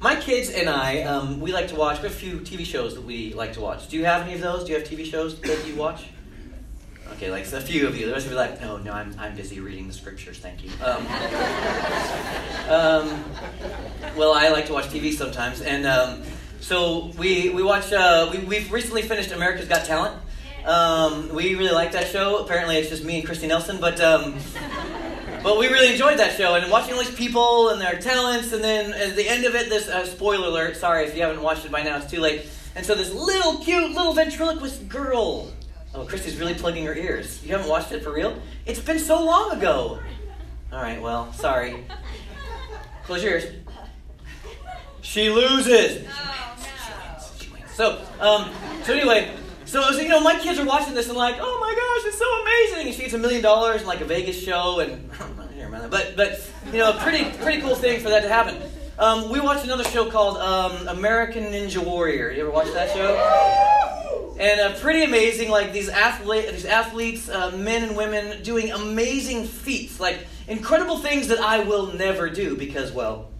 my kids and I, um, we like to watch. We have a few TV shows that we like to watch. Do you have any of those? Do you have TV shows that you watch? Okay, like a few of you. The rest of you are like, no, no, I'm, I'm busy reading the scriptures. Thank you. Um, um, well, I like to watch TV sometimes, and um, so we we watch. Uh, we, we've recently finished America's Got Talent. Um, we really like that show. Apparently, it's just me and Christy Nelson, but um, but we really enjoyed that show and watching all these people and their talents. And then at the end of it, this uh, spoiler alert. Sorry if you haven't watched it by now; it's too late. And so this little cute little ventriloquist girl. Oh, Christy's really plugging her ears. You haven't watched it for real? It's been so long ago. All right, well, sorry. Close your ears. She loses. So, um, so anyway, so, so, you know, my kids are watching this and like, oh my gosh, it's so amazing. And she gets a million dollars in like a Vegas show, and but but you know, pretty pretty cool thing for that to happen. Um, we watched another show called um, American Ninja Warrior. You ever watch that show? And uh, pretty amazing, like these athlete, these athletes, uh, men and women, doing amazing feats, like incredible things that I will never do because, well,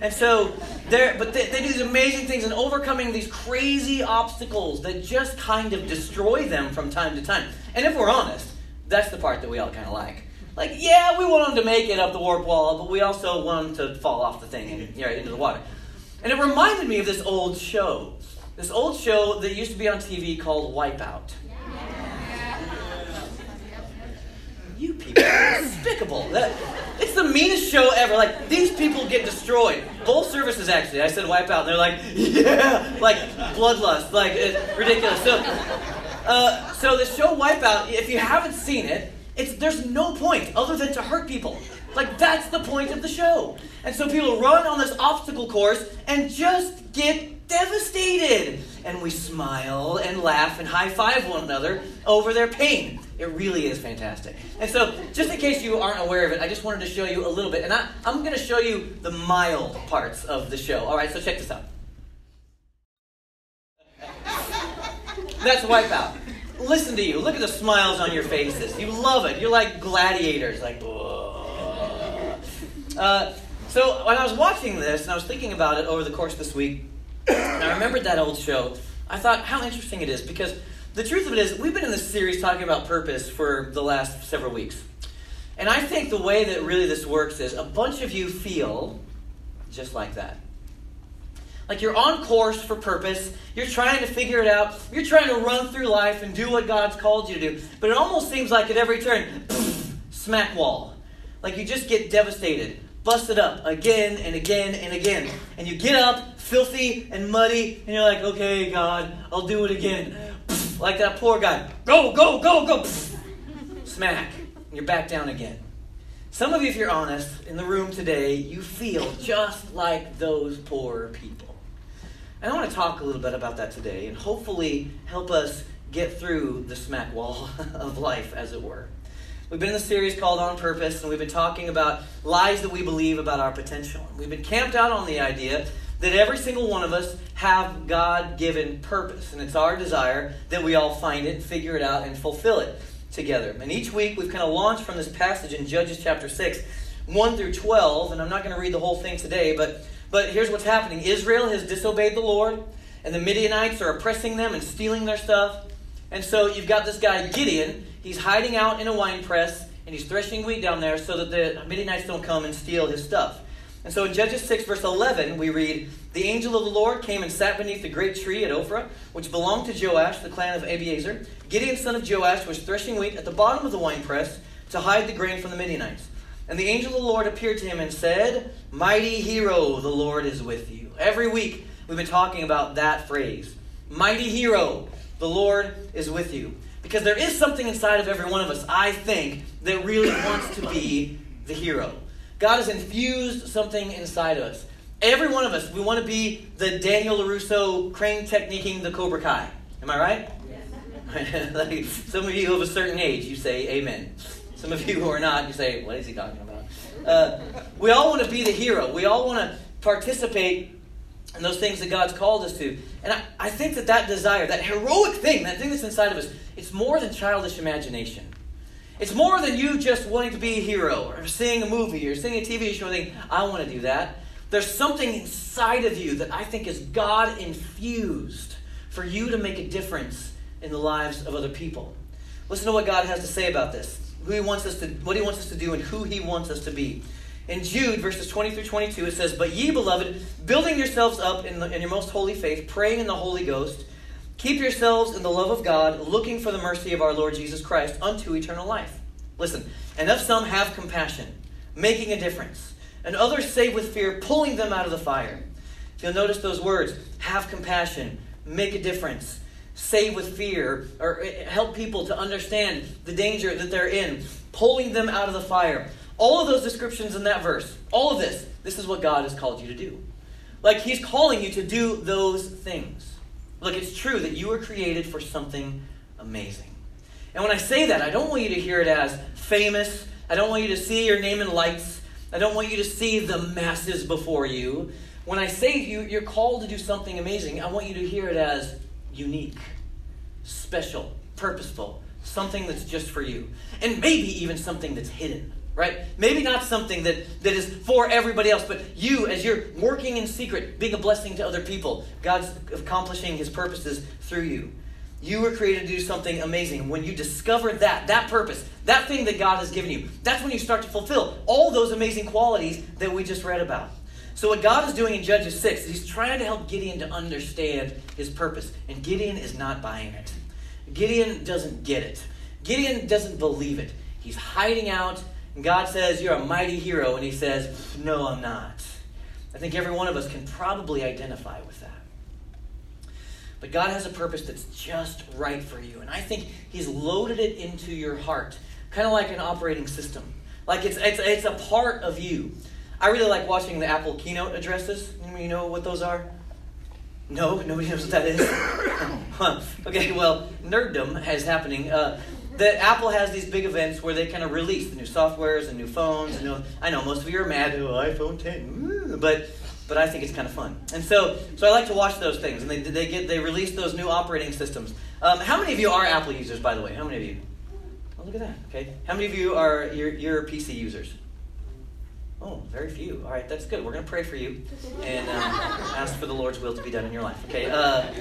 and so, but they, they do these amazing things and overcoming these crazy obstacles that just kind of destroy them from time to time. And if we're honest, that's the part that we all kind of like. Like, yeah, we want them to make it up the warp wall, but we also want them to fall off the thing and you know, into the water. And it reminded me of this old show. This old show that used to be on TV called Wipeout. You people are despicable. That, it's the meanest show ever. Like, these people get destroyed. Both services, actually. I said wipe out, and they're like, yeah, like bloodlust. Like, it's ridiculous. So, uh, so the show Wipeout, if you haven't seen it, it's, there's no point other than to hurt people. Like, that's the point of the show. And so people run on this obstacle course and just get devastated. And we smile and laugh and high five one another over their pain. It really is fantastic. And so, just in case you aren't aware of it, I just wanted to show you a little bit. And I, I'm going to show you the mild parts of the show. All right, so check this out. That's Wipeout. Listen to you. Look at the smiles on your faces. You love it. You're like gladiators. Like, uh, so when I was watching this and I was thinking about it over the course of this week, and I remembered that old show, I thought how interesting it is because the truth of it is, we've been in this series talking about purpose for the last several weeks. And I think the way that really this works is a bunch of you feel just like that. Like you're on course for purpose, you're trying to figure it out, you're trying to run through life and do what God's called you to do. But it almost seems like at every turn, smack wall. Like you just get devastated, busted up again and again and again. And you get up, filthy and muddy, and you're like, okay, God, I'll do it again like that poor guy. Go, go, go, go. Smack. You're back down again. Some of you, if you're honest, in the room today, you feel just like those poor people. And I want to talk a little bit about that today and hopefully help us get through the smack wall of life, as it were. We've been in the series called On Purpose, and we've been talking about lies that we believe about our potential. We've been camped out on the idea that every single one of us have God given purpose. And it's our desire that we all find it, figure it out, and fulfill it together. And each week we've kind of launched from this passage in Judges chapter 6, 1 through 12. And I'm not going to read the whole thing today, but, but here's what's happening Israel has disobeyed the Lord, and the Midianites are oppressing them and stealing their stuff. And so you've got this guy, Gideon. He's hiding out in a wine press, and he's threshing wheat down there so that the Midianites don't come and steal his stuff. And so in Judges 6, verse 11, we read The angel of the Lord came and sat beneath the great tree at Ophrah, which belonged to Joash, the clan of Abiezer. Gideon, son of Joash, was threshing wheat at the bottom of the winepress to hide the grain from the Midianites. And the angel of the Lord appeared to him and said, Mighty hero, the Lord is with you. Every week we've been talking about that phrase. Mighty hero, the Lord is with you. Because there is something inside of every one of us, I think, that really wants to be the hero. God has infused something inside of us. Every one of us, we want to be the Daniel LaRusso crane techniquing the Cobra Kai. Am I right? Yes. like some of you of a certain age, you say amen. Some of you who are not, you say, what is he talking about? Uh, we all want to be the hero. We all want to participate in those things that God's called us to. And I, I think that that desire, that heroic thing, that thing that's inside of us, it's more than childish imagination. It's more than you just wanting to be a hero or seeing a movie or seeing a TV show and thinking, I want to do that. There's something inside of you that I think is God infused for you to make a difference in the lives of other people. Listen to what God has to say about this. Who he wants us to what he wants us to do and who he wants us to be. In Jude, verses 20 through 22, it says, But ye, beloved, building yourselves up in, the, in your most holy faith, praying in the Holy Ghost, keep yourselves in the love of God, looking for the mercy of our Lord Jesus Christ unto eternal life. Listen, and of some have compassion, making a difference, and others save with fear, pulling them out of the fire. If you'll notice those words, have compassion, make a difference, save with fear, or eh, help people to understand the danger that they're in, pulling them out of the fire. All of those descriptions in that verse, all of this, this is what God has called you to do. Like He's calling you to do those things. Look, it's true that you were created for something amazing. And when I say that, I don't want you to hear it as famous. I don't want you to see your name in lights. I don't want you to see the masses before you. When I say you, you're called to do something amazing, I want you to hear it as unique, special, purposeful, something that's just for you. And maybe even something that's hidden right? Maybe not something that, that is for everybody else, but you, as you're working in secret, being a blessing to other people, God's accomplishing his purposes through you. You were created to do something amazing. When you discover that, that purpose, that thing that God has given you, that's when you start to fulfill all those amazing qualities that we just read about. So, what God is doing in Judges 6 is He's trying to help Gideon to understand his purpose. And Gideon is not buying it. Gideon doesn't get it. Gideon doesn't believe it. He's hiding out. And God says, You're a mighty hero. And he says, No, I'm not. I think every one of us can probably identify with that. But God has a purpose that's just right for you. And I think He's loaded it into your heart, kind of like an operating system. Like it's, it's, it's a part of you. I really like watching the Apple keynote addresses. You know what those are? No, nobody knows what that is. okay, well, nerddom is happening. Uh, that Apple has these big events where they kind of release the new softwares and new phones. And new, I know most of you are mad, oh, iPhone 10, but but I think it's kind of fun. And so so I like to watch those things, and they they get they release those new operating systems. Um, how many of you are Apple users, by the way? How many of you? Oh, look at that. Okay, how many of you are your your PC users? Oh, very few. All right, that's good. We're going to pray for you and um, ask for the Lord's will to be done in your life. Okay, uh,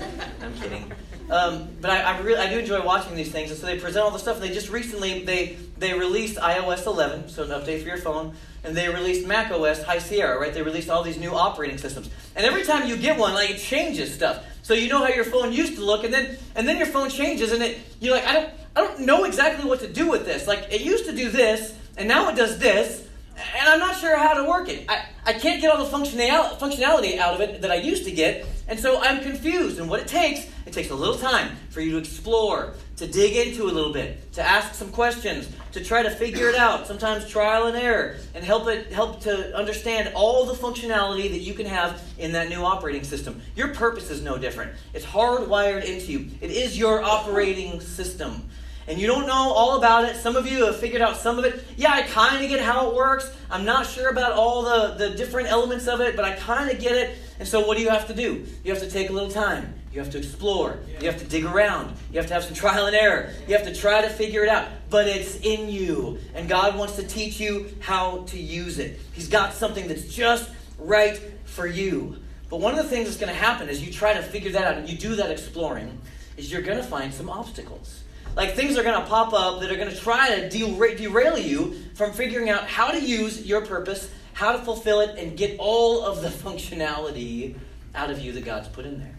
I'm kidding. Um, but I, I, really I do enjoy watching these things, and so they present all the stuff. And they just recently they they released iOS 11, so an update for your phone, and they released Mac OS High Sierra. Right, they released all these new operating systems, and every time you get one, like it changes stuff. So you know how your phone used to look, and then and then your phone changes, and it you're like I don't I don't know exactly what to do with this. Like it used to do this, and now it does this and I'm not sure how to work it. I, I can't get all the functionality out of it that I used to get, and so I'm confused. And what it takes, it takes a little time for you to explore, to dig into a little bit, to ask some questions, to try to figure it out. Sometimes trial and error, and help it help to understand all the functionality that you can have in that new operating system. Your purpose is no different. It's hardwired into you. It is your operating system and you don't know all about it. Some of you have figured out some of it. Yeah, I kind of get how it works. I'm not sure about all the, the different elements of it, but I kind of get it. And so, what do you have to do? You have to take a little time. You have to explore. You have to dig around. You have to have some trial and error. You have to try to figure it out. But it's in you. And God wants to teach you how to use it. He's got something that's just right for you. But one of the things that's going to happen as you try to figure that out and you do that exploring is you're going to find some obstacles. Like things are going to pop up that are going to try to derail you from figuring out how to use your purpose, how to fulfill it, and get all of the functionality out of you that God's put in there.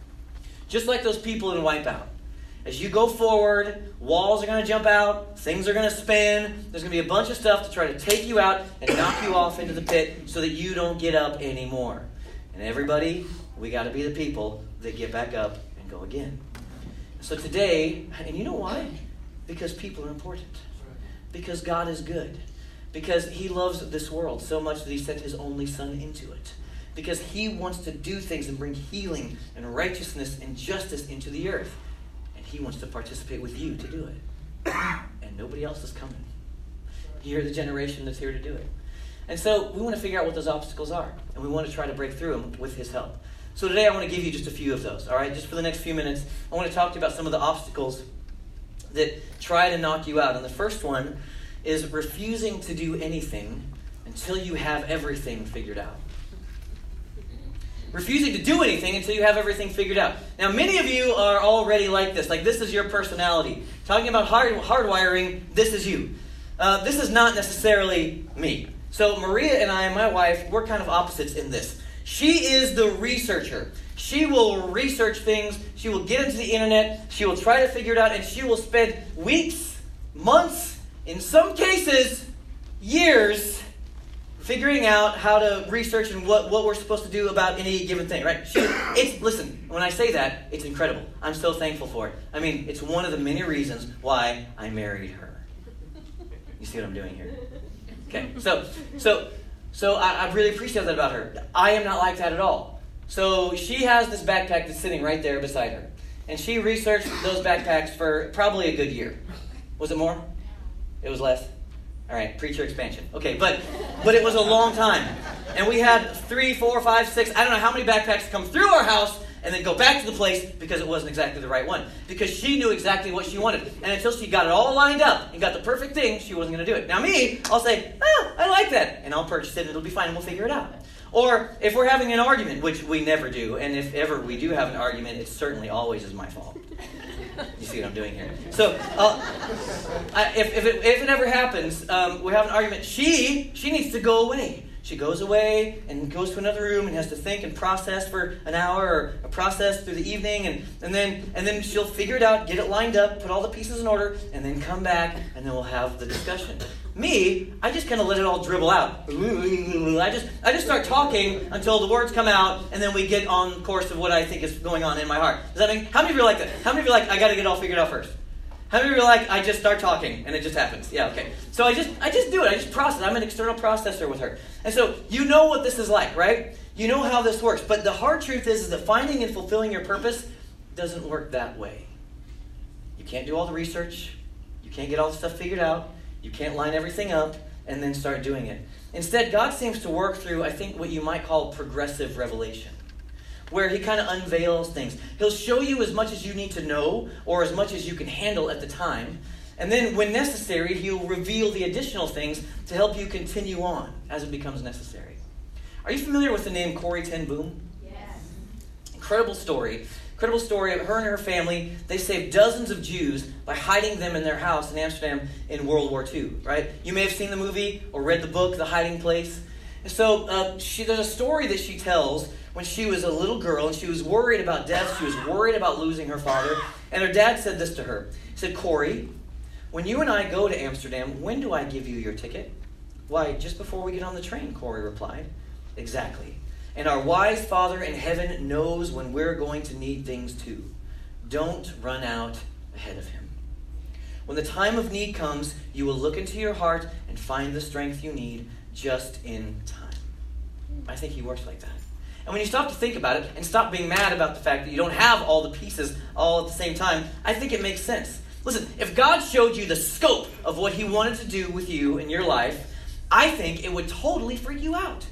Just like those people in Wipeout. As you go forward, walls are going to jump out, things are going to spin, there's going to be a bunch of stuff to try to take you out and knock you off into the pit so that you don't get up anymore. And everybody, we got to be the people that get back up and go again. So today, and you know why? Because people are important. Because God is good. Because He loves this world so much that He sent His only Son into it. Because He wants to do things and bring healing and righteousness and justice into the earth. And He wants to participate with you to do it. And nobody else is coming. You're the generation that's here to do it. And so we want to figure out what those obstacles are. And we want to try to break through them with His help. So today I want to give you just a few of those, all right? Just for the next few minutes, I want to talk to you about some of the obstacles that try to knock you out. And the first one is refusing to do anything until you have everything figured out. refusing to do anything until you have everything figured out. Now, many of you are already like this. Like, this is your personality. Talking about hard, hardwiring, this is you. Uh, this is not necessarily me. So, Maria and I, my wife, we're kind of opposites in this. She is the researcher. She will research things, she will get into the internet, she will try to figure it out, and she will spend weeks, months, in some cases, years figuring out how to research and what, what we're supposed to do about any given thing, right? She, it's listen, when I say that, it's incredible. I'm so thankful for it. I mean, it's one of the many reasons why I married her. You see what I'm doing here? Okay, so so so I, I really appreciate that about her. I am not like that at all. So she has this backpack that's sitting right there beside her, and she researched those backpacks for probably a good year. Was it more? It was less. All right, preacher expansion. Okay, but but it was a long time, and we had three, four, five, six. I don't know how many backpacks come through our house and then go back to the place because it wasn't exactly the right one because she knew exactly what she wanted, and until she got it all lined up and got the perfect thing, she wasn't going to do it. Now me, I'll say, oh, I like that, and I'll purchase it, and it'll be fine, and we'll figure it out. Or if we're having an argument, which we never do, and if ever we do have an argument, it certainly always is my fault. You see what I'm doing here? So, uh, I, if, if, it, if it ever happens, um, we have an argument. She she needs to go away. She goes away and goes to another room and has to think and process for an hour or a process through the evening, and, and then and then she'll figure it out, get it lined up, put all the pieces in order, and then come back and then we'll have the discussion. Me, I just kind of let it all dribble out. I just I just start talking until the words come out, and then we get on course of what I think is going on in my heart. Does that mean? How many of you are like that? How many of you are like I got to get it all figured out first? How many of you are like I just start talking and it just happens? Yeah, okay. So I just I just do it. I just process. I'm an external processor with her, and so you know what this is like, right? You know how this works. But the hard truth is, is that finding and fulfilling your purpose doesn't work that way. You can't do all the research. You can't get all the stuff figured out. You can't line everything up and then start doing it. Instead, God seems to work through, I think, what you might call progressive revelation, where He kind of unveils things. He'll show you as much as you need to know or as much as you can handle at the time. And then, when necessary, He'll reveal the additional things to help you continue on as it becomes necessary. Are you familiar with the name Corrie Ten Boom? Yes. Incredible story. Incredible story of her and her family. They saved dozens of Jews by hiding them in their house in Amsterdam in World War II, right? You may have seen the movie or read the book, The Hiding Place. So uh, she, there's a story that she tells when she was a little girl and she was worried about death. She was worried about losing her father. And her dad said this to her He said, Corrie, when you and I go to Amsterdam, when do I give you your ticket? Why, just before we get on the train, Corrie replied. Exactly. And our wise Father in heaven knows when we're going to need things too. Don't run out ahead of Him. When the time of need comes, you will look into your heart and find the strength you need just in time. I think He works like that. And when you stop to think about it and stop being mad about the fact that you don't have all the pieces all at the same time, I think it makes sense. Listen, if God showed you the scope of what He wanted to do with you in your life, I think it would totally freak you out.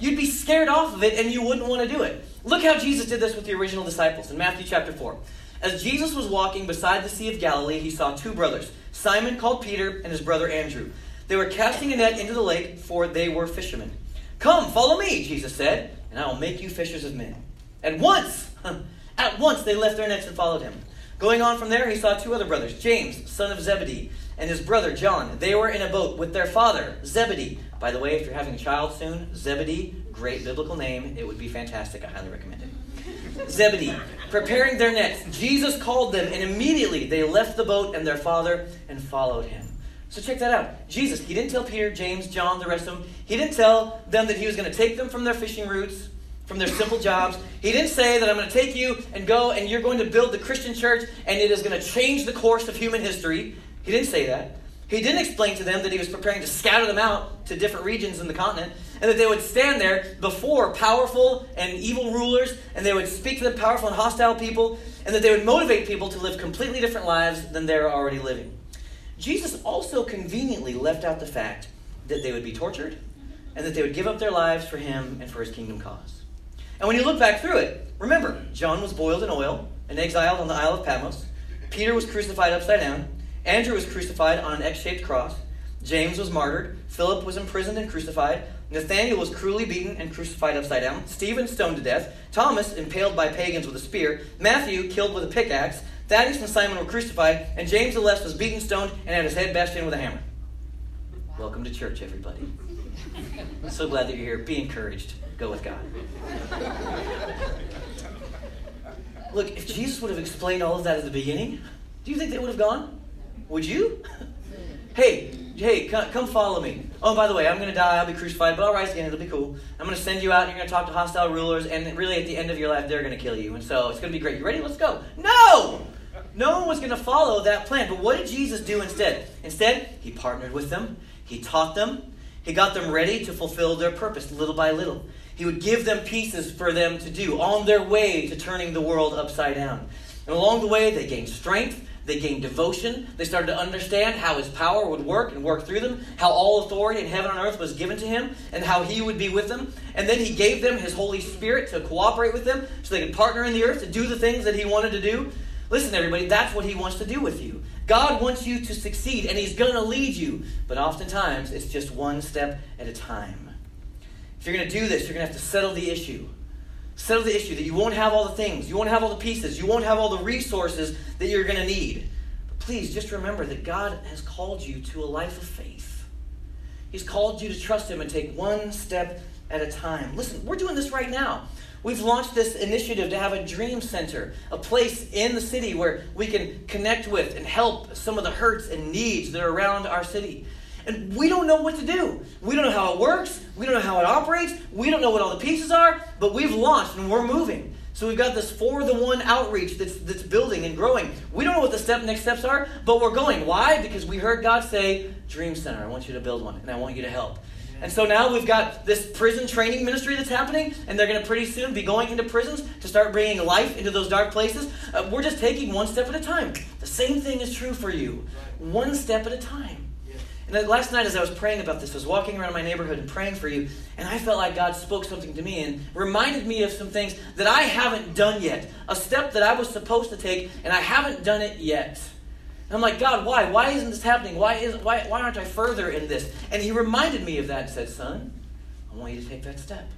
You'd be scared off of it and you wouldn't want to do it. Look how Jesus did this with the original disciples in Matthew chapter 4. As Jesus was walking beside the Sea of Galilee, he saw two brothers, Simon called Peter and his brother Andrew. They were casting a net into the lake, for they were fishermen. Come, follow me, Jesus said, and I will make you fishers of men. At once, at once they left their nets and followed him. Going on from there, he saw two other brothers, James, son of Zebedee, and his brother John. They were in a boat with their father, Zebedee. By the way, if you're having a child soon, Zebedee, great biblical name. It would be fantastic. I highly recommend it. Zebedee, preparing their nets. Jesus called them, and immediately they left the boat and their father and followed him. So check that out. Jesus, he didn't tell Peter, James, John, the rest of them, he didn't tell them that he was going to take them from their fishing routes, from their simple jobs. He didn't say that I'm going to take you and go and you're going to build the Christian church and it is going to change the course of human history. He didn't say that. He didn't explain to them that he was preparing to scatter them out to different regions in the continent, and that they would stand there before powerful and evil rulers, and they would speak to the powerful and hostile people, and that they would motivate people to live completely different lives than they're already living. Jesus also conveniently left out the fact that they would be tortured, and that they would give up their lives for him and for his kingdom cause. And when you look back through it, remember, John was boiled in oil and exiled on the Isle of Patmos. Peter was crucified upside down. Andrew was crucified on an X shaped cross. James was martyred. Philip was imprisoned and crucified. Nathanael was cruelly beaten and crucified upside down. Stephen stoned to death. Thomas impaled by pagans with a spear. Matthew killed with a pickaxe. Thaddeus and Simon were crucified. And James the Less was beaten, stoned, and had his head bashed in with a hammer. Welcome to church, everybody. I'm so glad that you're here. Be encouraged. Go with God. Look, if Jesus would have explained all of that at the beginning, do you think they would have gone? Would you? hey, hey, come, follow me. Oh, by the way, I'm going to die. I'll be crucified, but I'll rise again. It'll be cool. I'm going to send you out, and you're going to talk to hostile rulers, and really, at the end of your life, they're going to kill you. And so it's going to be great. You ready? Let's go. No! No one was going to follow that plan. But what did Jesus do instead? Instead, he partnered with them, he taught them, he got them ready to fulfill their purpose little by little. He would give them pieces for them to do on their way to turning the world upside down. And along the way, they gained strength, they gained devotion. They started to understand how his power would work and work through them, how all authority in heaven and earth was given to him, and how he would be with them. And then he gave them his Holy Spirit to cooperate with them so they could partner in the earth to do the things that he wanted to do. Listen, everybody, that's what he wants to do with you. God wants you to succeed, and he's going to lead you. But oftentimes, it's just one step at a time. If you're going to do this, you're going to have to settle the issue. Settle the issue that you won't have all the things, you won't have all the pieces, you won't have all the resources that you're going to need. But please just remember that God has called you to a life of faith. He's called you to trust Him and take one step at a time. Listen, we're doing this right now. We've launched this initiative to have a dream center, a place in the city where we can connect with and help some of the hurts and needs that are around our city. And we don't know what to do. We don't know how it works. We don't know how it operates. We don't know what all the pieces are, but we've launched and we're moving. So we've got this for the one outreach that's, that's building and growing. We don't know what the step next steps are, but we're going. Why? Because we heard God say, Dream Center, I want you to build one, and I want you to help. And so now we've got this prison training ministry that's happening, and they're going to pretty soon be going into prisons to start bringing life into those dark places. Uh, we're just taking one step at a time. The same thing is true for you. One step at a time. And last night, as I was praying about this, I was walking around my neighborhood and praying for you, and I felt like God spoke something to me and reminded me of some things that I haven't done yet. A step that I was supposed to take, and I haven't done it yet. And I'm like, God, why? Why isn't this happening? Why, isn't, why, why aren't I further in this? And He reminded me of that and said, Son, I want you to take that step.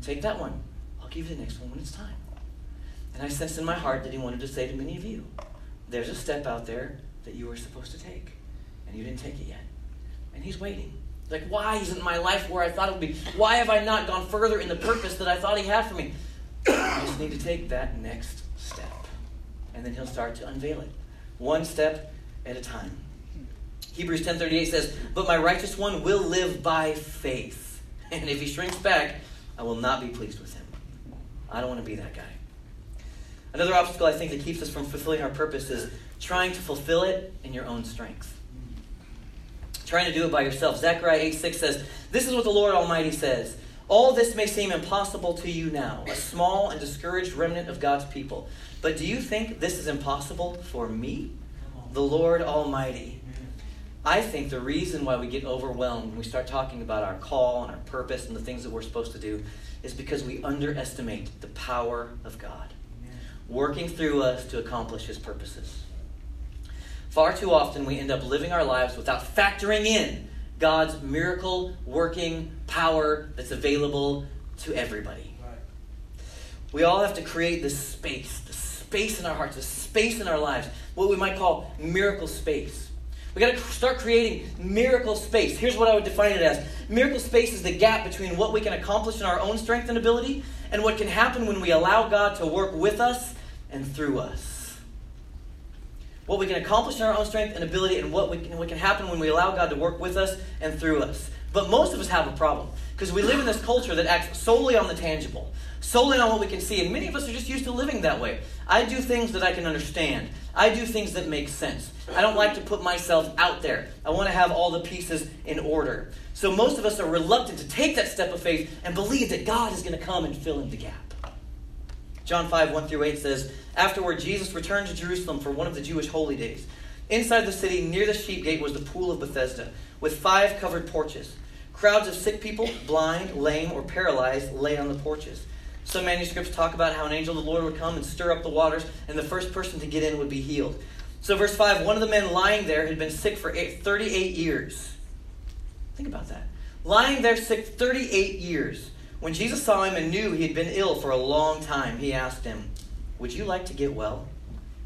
Take that one. I'll give you the next one when it's time. And I sensed in my heart that He wanted to say to many of you, There's a step out there that you were supposed to take, and you didn't take it yet. And he's waiting. Like, why isn't my life where I thought it would be? Why have I not gone further in the purpose that I thought he had for me? I just need to take that next step. And then he'll start to unveil it. One step at a time. Hebrews 10:38 says, "But my righteous one will live by faith. And if he shrinks back, I will not be pleased with him." I don't want to be that guy. Another obstacle I think that keeps us from fulfilling our purpose is trying to fulfill it in your own strength trying to do it by yourself. Zechariah 8 6 says, This is what the Lord Almighty says. All this may seem impossible to you now, a small and discouraged remnant of God's people. But do you think this is impossible for me, the Lord Almighty? I think the reason why we get overwhelmed when we start talking about our call and our purpose and the things that we're supposed to do is because we underestimate the power of God working through us to accomplish His purposes. Far too often, we end up living our lives without factoring in God's miracle working power that's available to everybody. We all have to create this space, space in our hearts, a space in our lives, what we might call miracle space. We got to start creating miracle space. Here's what I would define it as miracle space is the gap between what we can accomplish in our own strength and ability and what can happen when we allow God to work with us and through us what we can accomplish in our own strength and ability, and what, we can, what can happen when we allow God to work with us and through us. But most of us have a problem because we live in this culture that acts solely on the tangible, solely on what we can see, and many of us are just used to living that way. I do things that I can understand, I do things that make sense. I don't like to put myself out there. I want to have all the pieces in order. So most of us are reluctant to take that step of faith and believe that God is going to come and fill in the gap. John 5, 1 through 8 says, Afterward, Jesus returned to Jerusalem for one of the Jewish holy days. Inside the city, near the sheep gate, was the pool of Bethesda, with five covered porches. Crowds of sick people, blind, lame, or paralyzed, lay on the porches. Some manuscripts talk about how an angel of the Lord would come and stir up the waters, and the first person to get in would be healed. So, verse 5 one of the men lying there had been sick for 38 years. Think about that. Lying there sick 38 years. When Jesus saw him and knew he had been ill for a long time, he asked him, Would you like to get well?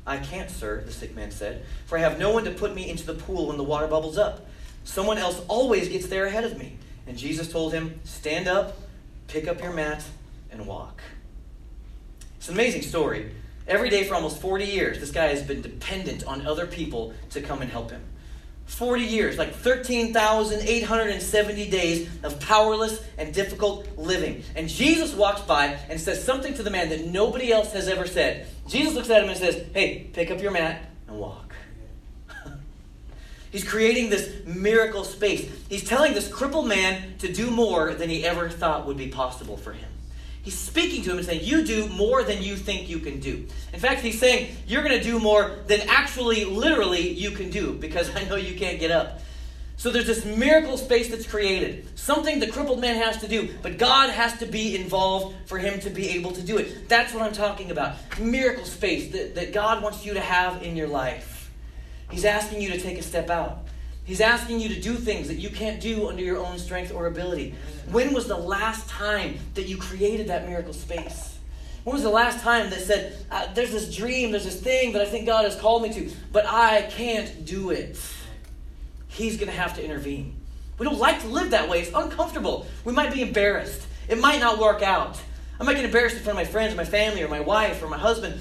I can't, sir, the sick man said, for I have no one to put me into the pool when the water bubbles up. Someone else always gets there ahead of me. And Jesus told him, Stand up, pick up your mat, and walk. It's an amazing story. Every day for almost 40 years, this guy has been dependent on other people to come and help him. 40 years, like 13,870 days of powerless and difficult living. And Jesus walks by and says something to the man that nobody else has ever said. Jesus looks at him and says, Hey, pick up your mat and walk. He's creating this miracle space. He's telling this crippled man to do more than he ever thought would be possible for him. He's speaking to him and saying, You do more than you think you can do. In fact, he's saying, You're going to do more than actually, literally, you can do because I know you can't get up. So there's this miracle space that's created. Something the crippled man has to do, but God has to be involved for him to be able to do it. That's what I'm talking about. Miracle space that, that God wants you to have in your life. He's asking you to take a step out. He's asking you to do things that you can't do under your own strength or ability. When was the last time that you created that miracle space? When was the last time that said, uh, There's this dream, there's this thing that I think God has called me to, but I can't do it? He's going to have to intervene. We don't like to live that way. It's uncomfortable. We might be embarrassed. It might not work out. I might get embarrassed in front of my friends, or my family, or my wife, or my husband.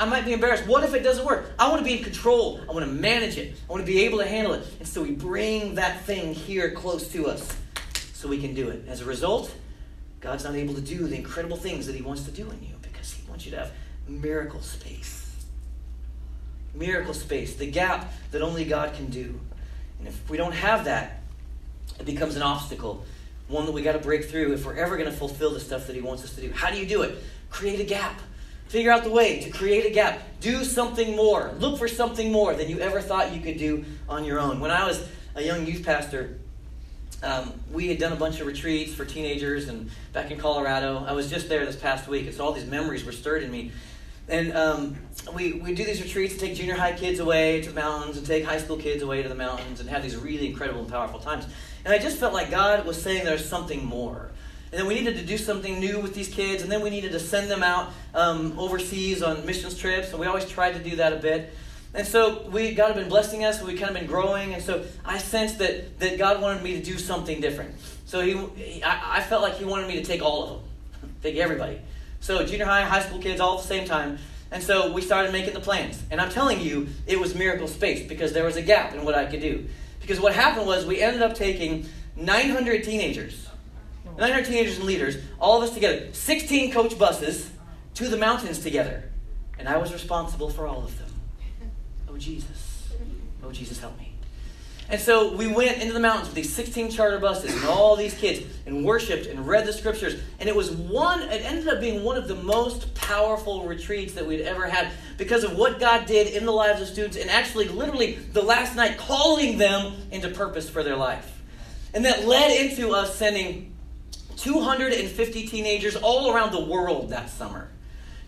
I might be embarrassed. What if it doesn't work? I want to be in control. I want to manage it. I want to be able to handle it. And so we bring that thing here close to us so we can do it. As a result, God's not able to do the incredible things that He wants to do in you because He wants you to have miracle space. Miracle space, the gap that only God can do. And if we don't have that, it becomes an obstacle, one that we got to break through if we're ever going to fulfill the stuff that He wants us to do. How do you do it? Create a gap. Figure out the way to create a gap. Do something more. Look for something more than you ever thought you could do on your own. When I was a young youth pastor, um, we had done a bunch of retreats for teenagers and back in Colorado. I was just there this past week, and so all these memories were stirred in me. And um, we, we do these retreats, and take junior high kids away to the mountains, and take high school kids away to the mountains, and have these really incredible and powerful times. And I just felt like God was saying there's something more. And then we needed to do something new with these kids, and then we needed to send them out um, overseas on missions trips, and we always tried to do that a bit. And so we God had been blessing us, we kind of been growing, and so I sensed that that God wanted me to do something different. So he, he I, I felt like He wanted me to take all of them, take everybody. So junior high, high school kids, all at the same time. And so we started making the plans. And I'm telling you, it was miracle space because there was a gap in what I could do. Because what happened was we ended up taking 900 teenagers 900 teenagers and leaders, all of us together, 16 coach buses to the mountains together. And I was responsible for all of them. Oh, Jesus. Oh, Jesus, help me. And so we went into the mountains with these 16 charter buses and all these kids and worshiped and read the scriptures. And it was one, it ended up being one of the most powerful retreats that we'd ever had because of what God did in the lives of students and actually, literally, the last night calling them into purpose for their life. And that led into us sending 250 teenagers all around the world that summer.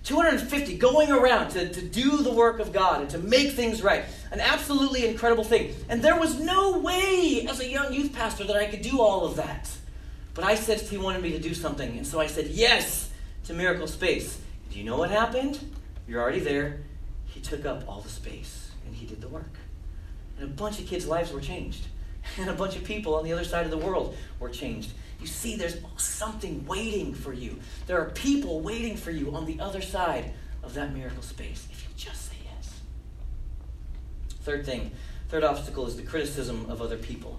250 going around to, to do the work of God and to make things right. An absolutely incredible thing. And there was no way as a young youth pastor that I could do all of that. But I sensed he wanted me to do something. And so I said yes to Miracle Space. Do you know what happened? You're already there. He took up all the space and he did the work. And a bunch of kids' lives were changed. And a bunch of people on the other side of the world were changed. You see, there's something waiting for you. There are people waiting for you on the other side of that miracle space if you just say yes. Third thing, third obstacle is the criticism of other people.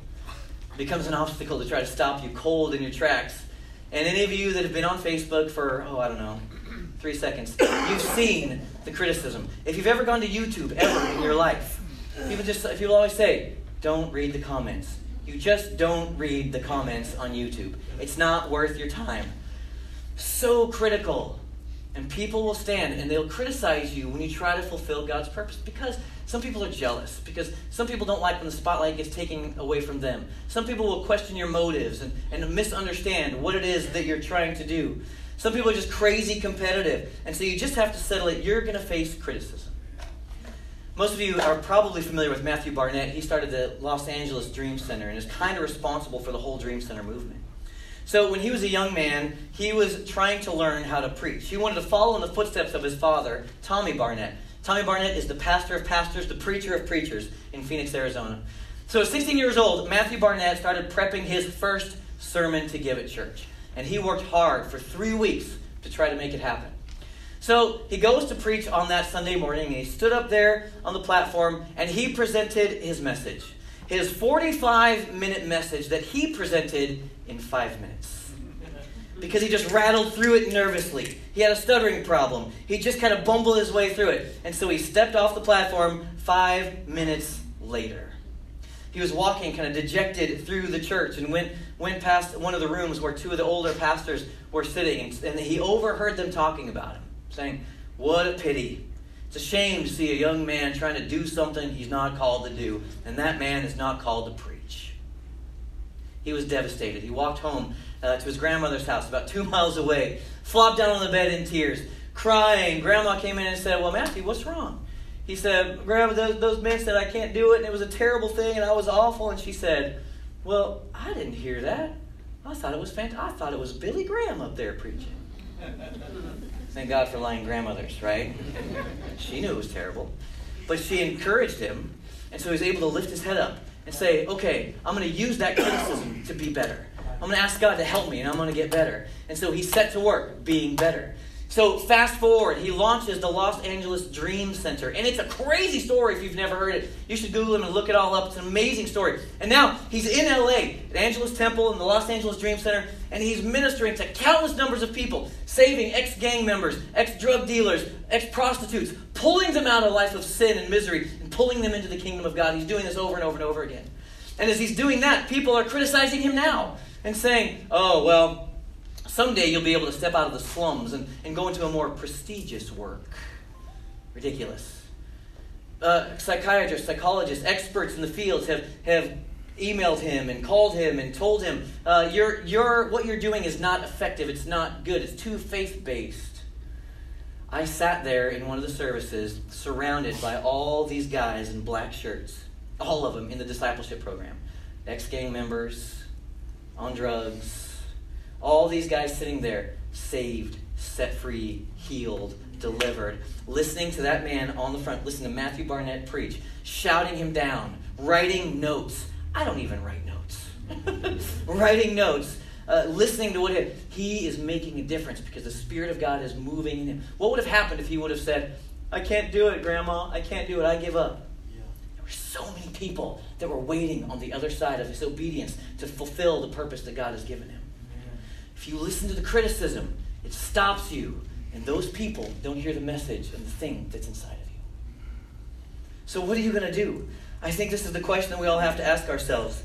It becomes an obstacle to try to stop you cold in your tracks. And any of you that have been on Facebook for, oh, I don't know, three seconds, you've seen the criticism. If you've ever gone to YouTube ever in your life, people just people always say, don't read the comments you just don't read the comments on YouTube. It's not worth your time. So critical. And people will stand and they'll criticize you when you try to fulfill God's purpose because some people are jealous, because some people don't like when the spotlight gets taken away from them. Some people will question your motives and, and misunderstand what it is that you're trying to do. Some people are just crazy competitive. And so you just have to settle it. You're going to face criticism. Most of you are probably familiar with Matthew Barnett. He started the Los Angeles Dream Center and is kind of responsible for the whole Dream Center movement. So, when he was a young man, he was trying to learn how to preach. He wanted to follow in the footsteps of his father, Tommy Barnett. Tommy Barnett is the pastor of pastors, the preacher of preachers in Phoenix, Arizona. So, at 16 years old, Matthew Barnett started prepping his first sermon to give at church. And he worked hard for three weeks to try to make it happen. So he goes to preach on that Sunday morning, and he stood up there on the platform and he presented his message. His 45 minute message that he presented in five minutes. Because he just rattled through it nervously. He had a stuttering problem. He just kind of bumbled his way through it. And so he stepped off the platform five minutes later. He was walking kind of dejected through the church and went, went past one of the rooms where two of the older pastors were sitting. And he overheard them talking about him saying, What a pity. It's a shame to see a young man trying to do something he's not called to do, and that man is not called to preach. He was devastated. He walked home uh, to his grandmother's house about two miles away, flopped down on the bed in tears, crying. Grandma came in and said, Well, Matthew, what's wrong? He said, Grandma, those, those men said I can't do it, and it was a terrible thing, and I was awful. And she said, Well, I didn't hear that. I thought it was fantastic. I thought it was Billy Graham up there preaching. Thank God for lying grandmothers, right? she knew it was terrible. But she encouraged him, and so he was able to lift his head up and say, okay, I'm going to use that criticism to be better. I'm going to ask God to help me, and I'm going to get better. And so he set to work being better. So fast forward, he launches the Los Angeles Dream Center. And it's a crazy story if you've never heard it. You should Google him and look it all up. It's an amazing story. And now he's in LA, at Angelus Temple and the Los Angeles Dream Center, and he's ministering to countless numbers of people, saving ex gang members, ex drug dealers, ex prostitutes, pulling them out of a life of sin and misery, and pulling them into the kingdom of God. He's doing this over and over and over again. And as he's doing that, people are criticizing him now and saying, oh, well, Someday you'll be able to step out of the slums and, and go into a more prestigious work. Ridiculous. Uh, psychiatrists, psychologists, experts in the fields have, have emailed him and called him and told him, uh, you're, you're, what you're doing is not effective, it's not good, it's too faith based. I sat there in one of the services surrounded by all these guys in black shirts, all of them in the discipleship program. Ex gang members, on drugs, all these guys sitting there, saved, set free, healed, delivered, listening to that man on the front, listening to Matthew Barnett preach, shouting him down, writing notes. I don't even write notes. writing notes, uh, listening to what he, he is making a difference because the Spirit of God is moving in him. What would have happened if he would have said, I can't do it, Grandma. I can't do it. I give up. Yeah. There were so many people that were waiting on the other side of his obedience to fulfill the purpose that God has given him. If you listen to the criticism, it stops you, and those people don't hear the message and the thing that's inside of you. So, what are you going to do? I think this is the question that we all have to ask ourselves.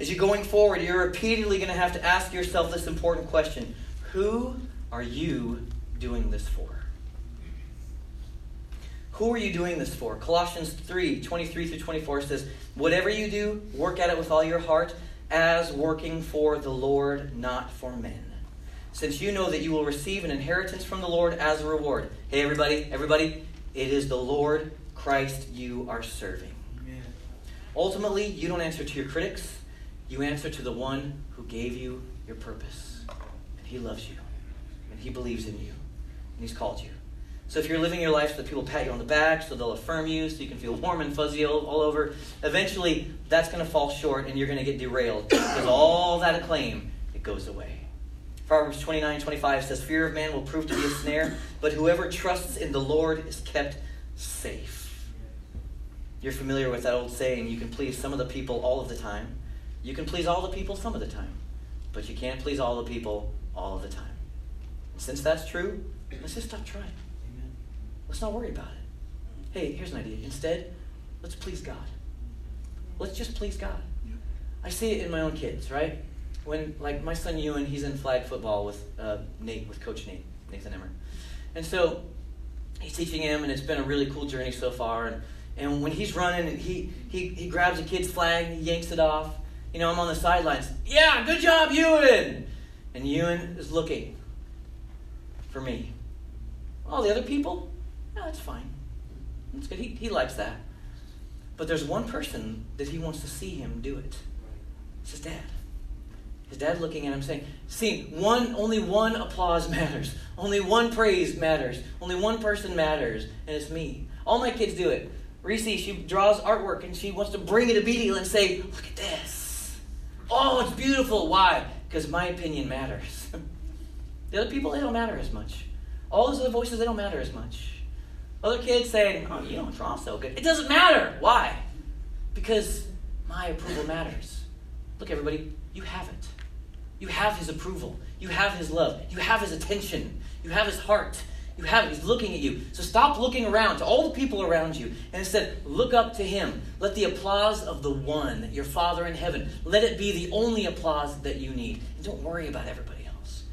As you're going forward, you're repeatedly going to have to ask yourself this important question Who are you doing this for? Who are you doing this for? Colossians 3 23 through 24 says, Whatever you do, work at it with all your heart, as working for the Lord, not for men since you know that you will receive an inheritance from the Lord as a reward. Hey, everybody, everybody, it is the Lord Christ you are serving. Amen. Ultimately, you don't answer to your critics, you answer to the one who gave you your purpose. And he loves you, and he believes in you, and he's called you. So if you're living your life so that people pat you on the back, so they'll affirm you, so you can feel warm and fuzzy all, all over, eventually that's going to fall short and you're going to get derailed because all that acclaim, it goes away. Proverbs 29 25 says, Fear of man will prove to be a snare, but whoever trusts in the Lord is kept safe. You're familiar with that old saying, you can please some of the people all of the time. You can please all the people some of the time, but you can't please all the people all of the time. And since that's true, let's just stop trying. Amen. Let's not worry about it. Hey, here's an idea. Instead, let's please God. Let's just please God. I see it in my own kids, right? When like my son Ewan, he's in flag football with uh, Nate, with Coach Nate, Nathan Emmer, and so he's teaching him, and it's been a really cool journey so far. And and when he's running, he he he grabs a kid's flag, he yanks it off. You know, I'm on the sidelines. Yeah, good job, Ewan. And Ewan is looking for me. All the other people, no, it's fine. That's good. He, he likes that. But there's one person that he wants to see him do it. It's his dad. His dad looking at him saying, See, one only one applause matters. Only one praise matters. Only one person matters, and it's me. All my kids do it. Reese, she draws artwork and she wants to bring it to immediately and say, Look at this. Oh, it's beautiful. Why? Because my opinion matters. the other people, they don't matter as much. All those other voices, they don't matter as much. Other kids saying, Oh, you don't draw so good. It doesn't matter. Why? Because my approval matters. Look, everybody, you have it. You have his approval. You have his love. You have his attention. You have his heart. You have it. He's looking at you. So stop looking around to all the people around you and instead look up to him. Let the applause of the one, your Father in heaven, let it be the only applause that you need. And don't worry about everybody else.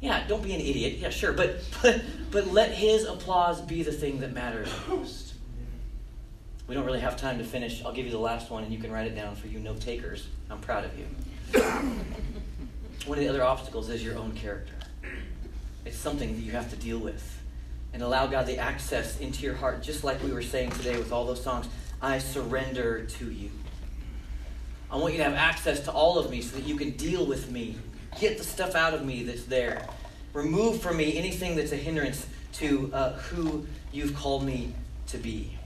Yeah, don't be an idiot. Yeah, sure. But, but, but let his applause be the thing that matters most. We don't really have time to finish. I'll give you the last one and you can write it down for you note takers. I'm proud of you. One of the other obstacles is your own character. It's something that you have to deal with and allow God the access into your heart, just like we were saying today with all those songs. I surrender to you. I want you to have access to all of me so that you can deal with me, get the stuff out of me that's there, remove from me anything that's a hindrance to uh, who you've called me to be.